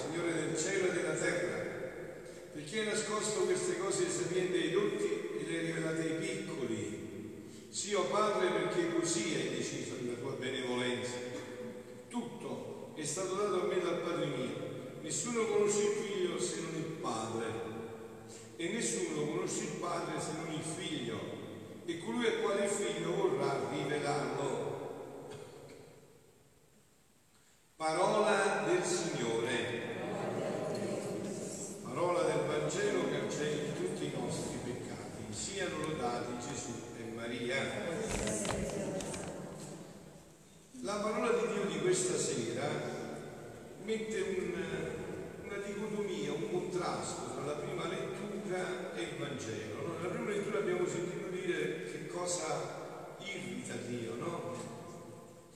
Signore del cielo e della terra, perché hai nascosto queste cose sapienti ai dotti e le hai rivelate ai piccoli. Sì, o Padre, perché così hai deciso nella tua benevolenza. Tutto è stato dato a me dal Padre mio. Nessuno conosce il Figlio se non il Padre. E nessuno conosce il Padre se non il Figlio. E colui al quale il Figlio vorrà rivelarlo. Parola del Signore. Parola del Vangelo che cancelli tutti i nostri peccati. Siano lodati Gesù e Maria. La parola di Dio di questa sera mette un, una dicotomia, un contrasto tra la prima lettura e il Vangelo. Nella prima lettura abbiamo sentito dire che cosa irrita Dio, no?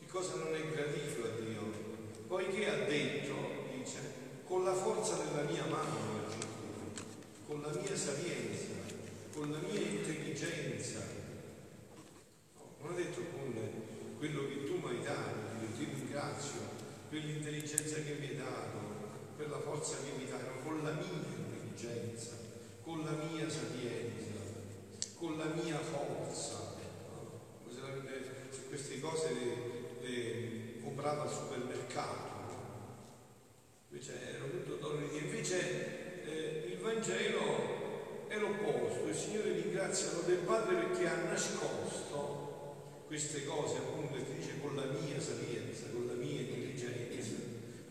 Che cosa non è gradito a Dio poiché ha detto, dice, con la forza della mia mano con la mia sapienza, con la mia intelligenza. No, non ha detto con quello che tu mi hai dato, io ti ringrazio per l'intelligenza che mi hai dato, per la forza che mi dai, con la mia intelligenza, con la mia sapienza, con la mia forza. No? Se queste cose le, le comprava al supermercato. Invece era tutto d'oro di Invece eh, il Vangelo è l'opposto. Il Signore ringrazia del Padre perché ha nascosto queste cose, appunto, che dice con la mia sapienza, con la mia intelligenza,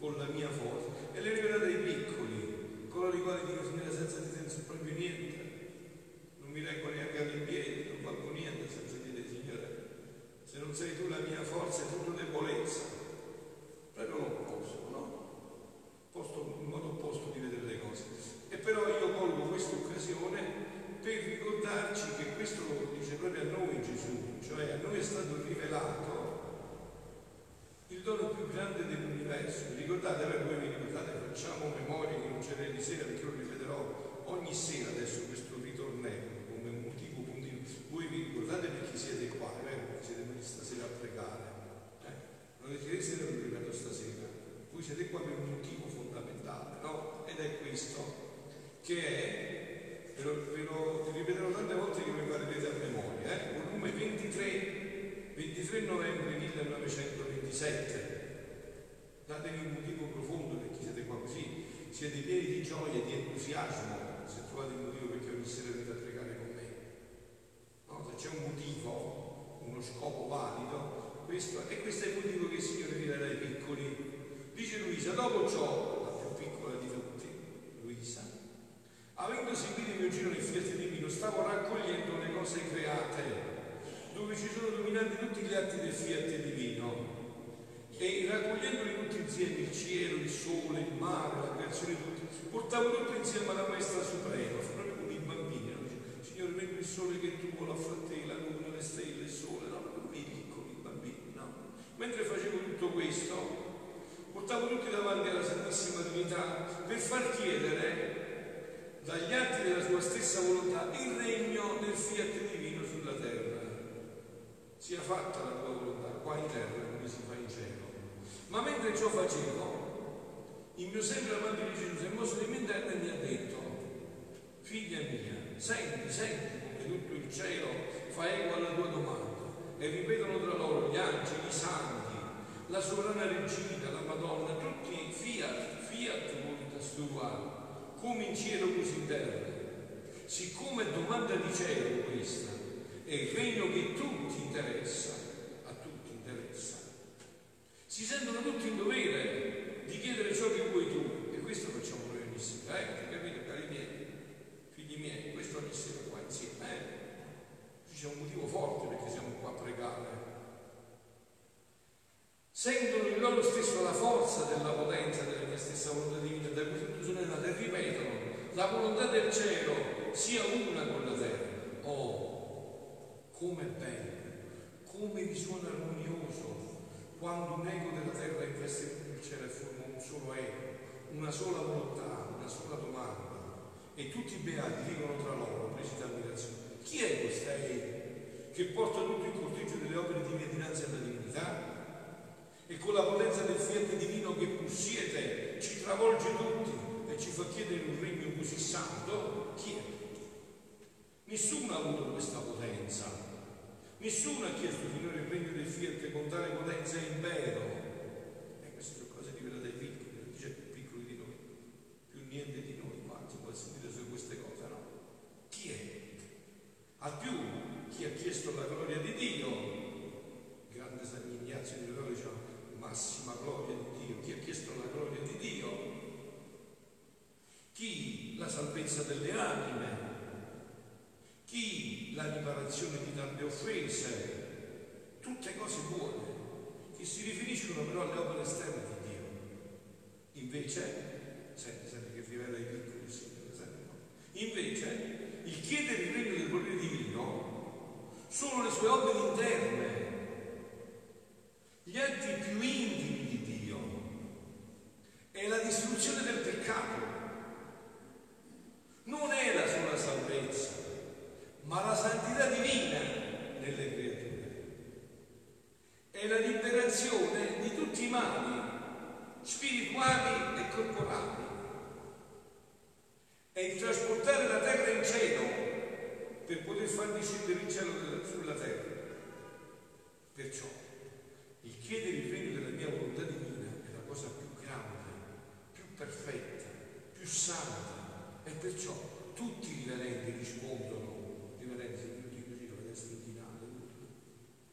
con la mia forza, e le rivelate ai piccoli, coloro i quali dicono Signore senza di te non so proprio niente, non mi reggo neanche alle piedi, non valgo niente senza di te, Signore. Se non sei tu la mia forza è tutto debolezza proprio l'opposto, no? Posto, un modo opposto di vedere le cose. E però io colgo questa occasione per ricordarci che questo lo dice proprio a noi Gesù, cioè a noi è stato rivelato il dono più grande dell'universo. Ricordate, voi vi ricordate, facciamo di sera perché lo ripeterò ogni sera adesso questo ritornello come motivo continuo. Voi vi ricordate perché siete qua, vero? Perché siete venuti stasera a pregare non è che l'ho ripeto stasera, voi siete qua per un motivo fondamentale, no? Ed è questo, che è, ve lo, ve lo ripeterò tante volte che mi farete a memoria, eh? volume 23, 23 novembre 1927. Datevi un motivo profondo perché siete qua così, siete pieni di gioia di entusiasmo, se trovate il motivo perché ogni sera venite a pregare con me. No, se c'è un motivo, uno scopo valido, questo, e questo è il motivo che il Signore rivela ai piccoli. Dice Luisa, dopo ciò, la più piccola di tutti, Luisa, avendo seguito il mio giro nel fiat divino, stavo raccogliendo le cose create, dove ci sono dominanti tutti gli atti del fiat divino. E raccogliendoli tutti insieme, il cielo, il sole, il mare, la creazione tutti, portavo tutto insieme alla Maestra Suprema, proprio come i bambini. No? Signore, vedi il sole che tu vuoi affrontare, la luna, le stelle, il sole, no? Mentre facevo tutto questo, portavo tutti davanti alla Santissima Trinità per far chiedere dagli atti della sua stessa volontà il regno del fiat divino sulla terra. Sia fatta la tua volontà qua in terra come si fa in cielo. Ma mentre ciò facevo, il mio sempre amante di Gesù si è mosso di mente e mi ha detto, figlia mia, senti, senti come tutto il cielo fa eco alla tua domanda e ripetono tra loro gli angeli, i santi, la sovrana regina, la Madonna, tutti fiat, fiat voluntas tua, come in cielo così in terra. Siccome è domanda di cielo questa, è il regno che tutti interessa. Si sentono tutti in dovere di chiedere ciò che vuoi tu, e questo facciamo noi ogni sera, eh? Capite, cari miei, figli miei, questo ogni sera qua insieme, eh? c'è un motivo forte perché siamo qua a pregare. Sentono in loro stesso la forza della potenza della mia stessa volontà divina, da cui sono nato, e ripetono, la volontà del cielo sia una con la terra. Oh, come bello, come risuona armonioso quando un eco della terra investe il cielo e forma un solo eco, una sola volontà, una sola domanda. E tutti i beati dicono tra loro, presi da ammirazione, chi è questa Eva che porta tutto il corteggio delle opere di mia dinanzi alla divinità? e con la potenza del fiat divino che possiede ci travolge tutti e ci fa chiedere un regno così santo, chi è? Nessuno ha avuto questa potenza, nessuno ha chiesto finire il regno del fiat con tale potenza e impero. E queste sono cose di dai piccoli, non dice più piccoli di noi, più niente di noi, quanti può sentire su queste cose, no? Chi è? Al più chi ha chiesto la gloria di Dio, grande San Ignazio di Loyola diceva massima gloria di Dio, chi ha chiesto la gloria di Dio, chi la salvezza delle anime, chi la riparazione di tante offese, tutte cose buone che si riferiscono però alle opere esterne di Dio. Invece, senti, senti che rivela i piccoli, senti, no? invece il chiedere il regno del sono le sue opere interne, gli atti più intimi di Dio, è la distruzione del peccato. Non è la sola salvezza, ma la santità divina nelle creature. È la liberazione di tutti i mali spirituali e corporali. È il trasportare la terra in cielo per poter far discendere il cielo sulla terra. Perciò il chiedere il regno della mia volontà divina è la cosa più grande, più perfetta, più santa e perciò tutti i riverenti rispondono, riverenti, io così, lo vedete stradinale,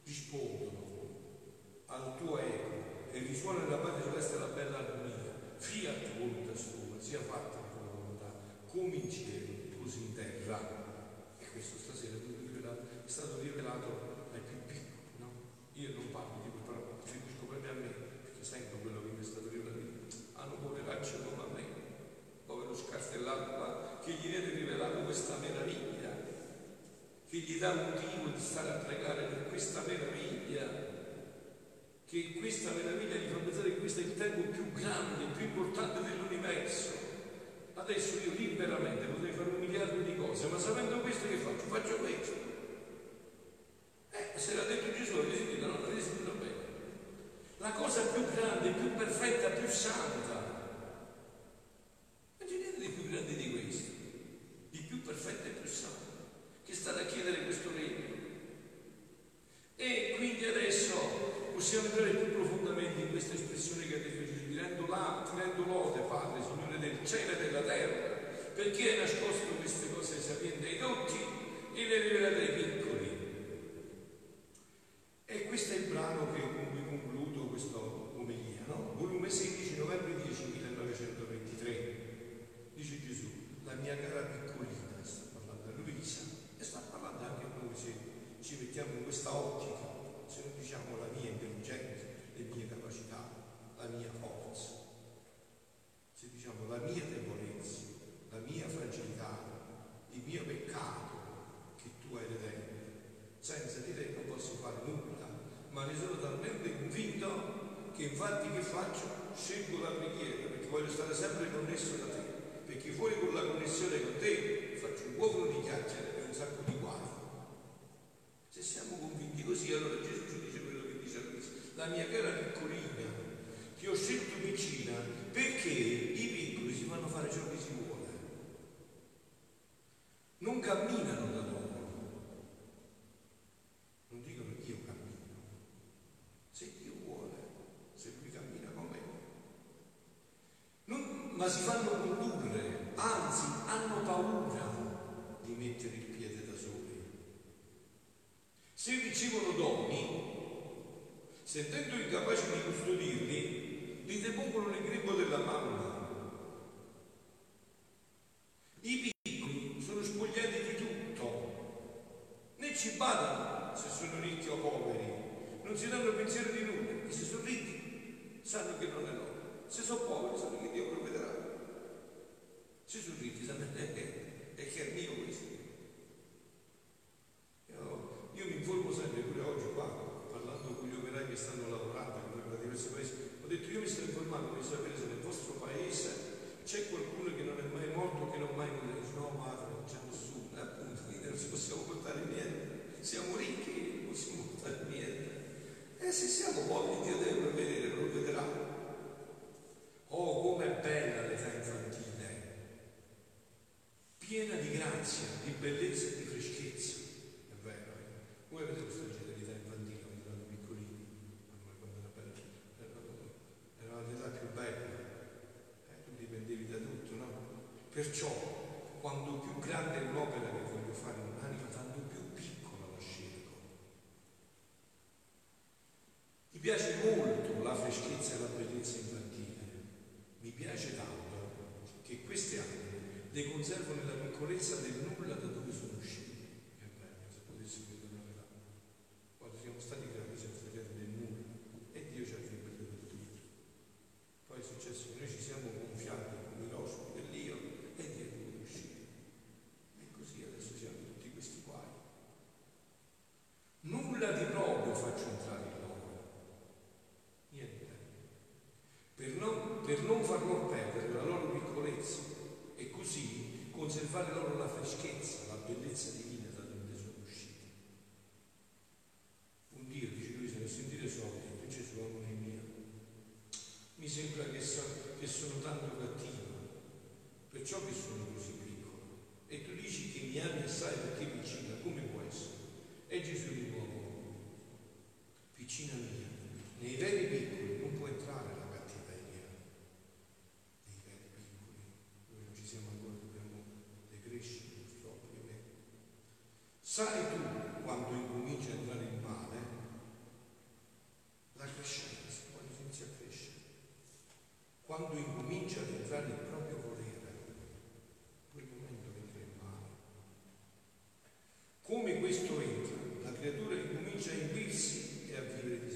rispondono al tuo ego e risuona nella parte celeste la bella armonia. Fiat volontà sua, sia fatta la tua volontà, come in cielo, così in terra questo stasera è stato rivelato ai più piccoli, no? Io non parlo di quel, però attribuisco proprio a me, perché sento quello che mi è stato rivelato. Hanno poveraccio come a me, povero scartellato qua, che gli viene rivelato questa meraviglia, che gli dà motivo di stare a pregare per questa meraviglia, che questa meraviglia gli fa pensare che questo è il tempo più grande, più importante dell'universo Adesso io liberamente potrei fare un miliardo di cose, ma sapendo questo che faccio? Faccio questo. Eh, se l'ha detto Gesù, avete sentito? No, avete sentito bene. La cosa più grande, più perfetta, più santa. Non c'è niente di più grande di questo, di più perfetta e più santa, che state a chiedere questo regno. E quindi adesso possiamo entrare più profondamente in questa espressione che ha detto Gesù, ti rendo, là, ti rendo lode, Padre, Signore del cielo e della terra, perché hai nascosto queste cose sapienti ai dotti e le rivelate ai piccoli. E questo è il brano che, con cui concludo questa omelia, no? Volume 16, novembre 10, 1923. Dice Gesù, la mia cara piccolina, sta parlando a Luisa, e sta parlando anche a noi se ci mettiamo in questa ottica, se non diciamo la mia intelligenza, le mie capacità, la mia forza diciamo, la mia debolezza, la mia fragilità, il mio peccato che tu hai redento. Senza di te non posso fare nulla, ma ne sono talmente convinto che infatti che faccio? Scelgo la preghiera perché voglio stare sempre connesso da te, perché fuori con la connessione con te faccio un buono di chiacchiere e un sacco di guai. Se siamo convinti così, allora Gesù ci dice quello che dice a lui, la mia cara piccolina, ti ho scelto vicina perché i piccoli si fanno fare ciò che si vuole. Non camminano da loro. Non dicono io cammino. Se Dio vuole, se lui cammina con me. Non, ma si fanno condurre, anzi hanno paura di mettere il piede da soli. Se ricevono doni, sentendo incapaci di custodirli, li depongono nel grembo della mamma. eleganza, di bellezza e di freschezza. È vero, eh? Voi avete questa genialità infantile quando erano piccolini, quando era bella, era l'età più bella, eh? tu dipendevi da tutto, no? Perciò, quando più grande è un'opera It's sono, che sono tanto cattivo, perciò che sono così piccolo. E tu dici che mi ami assai perché piccina, come può essere? E Gesù di nuovo, piccina mia, nei veri piccoli questo entra, la creatura incomincia a inibirsi e a vivere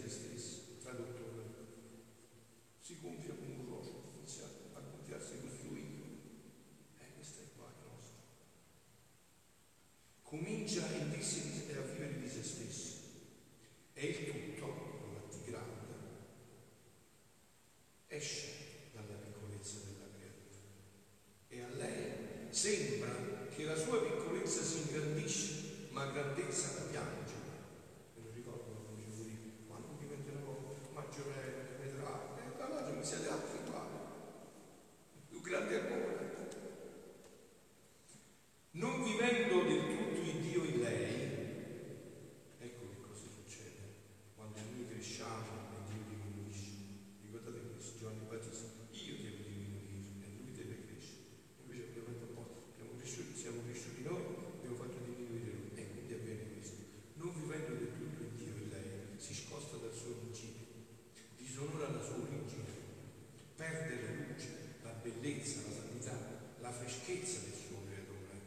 ricchezza del suo creatore.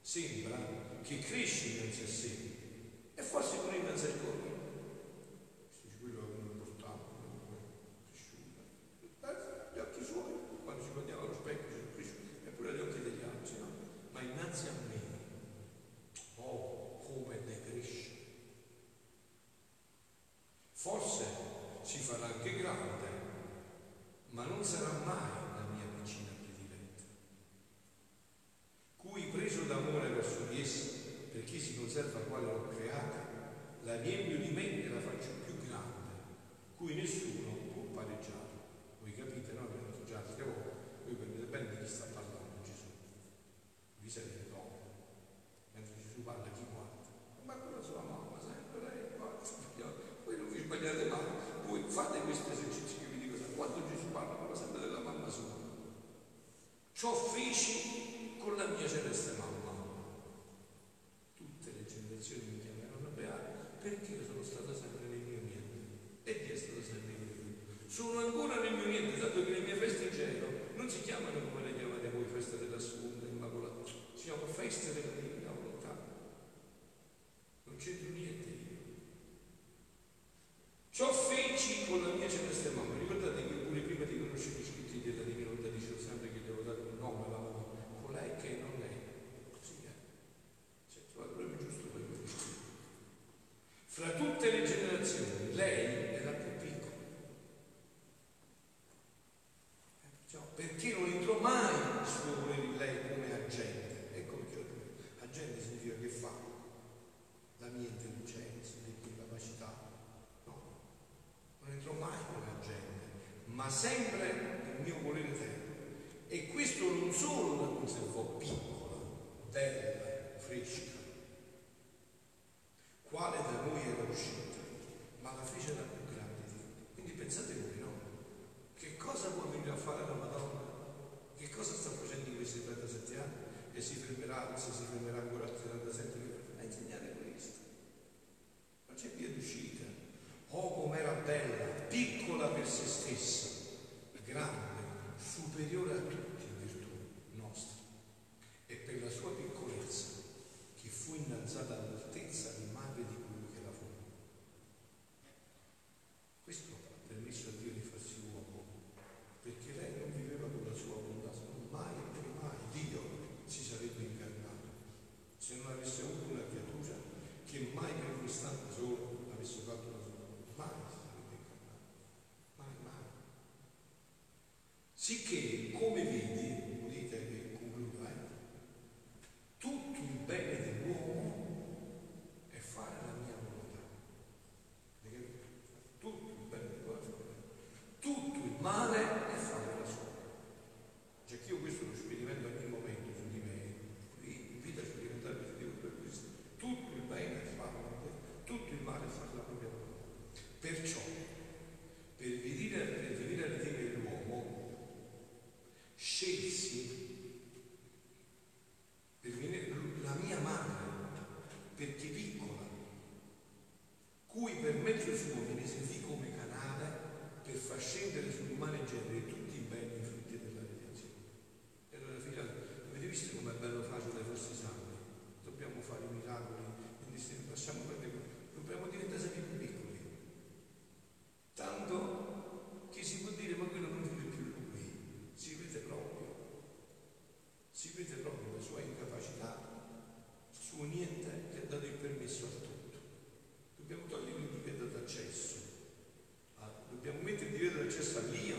Sembra che cresce innanzi a sé e forse pure innanzi al corpo. la riempio di me e la faccio più grande, cui nessuno può pareggiare. Voi capite, no? Che non già volte, voi capite bene di chi sta parlando Gesù. Vi sapete dopo. Mentre Gesù parla chi guarda. Ma quella sua mamma, sempre lei guarda, voi non vi sbagliate mai, voi fate questo esercizio che vi dico, quando Gesù parla parla sempre della mamma sua. Ciò feci con la mia celeste mamma. sono ancora nel mio niente, dato che le mie feste in cielo non si chiamano come le chiamate voi, feste della seconda immacolata, si chiamano feste della mia sempre Gesù viene servito come canale per far scendere sull'umano genere just like Leo.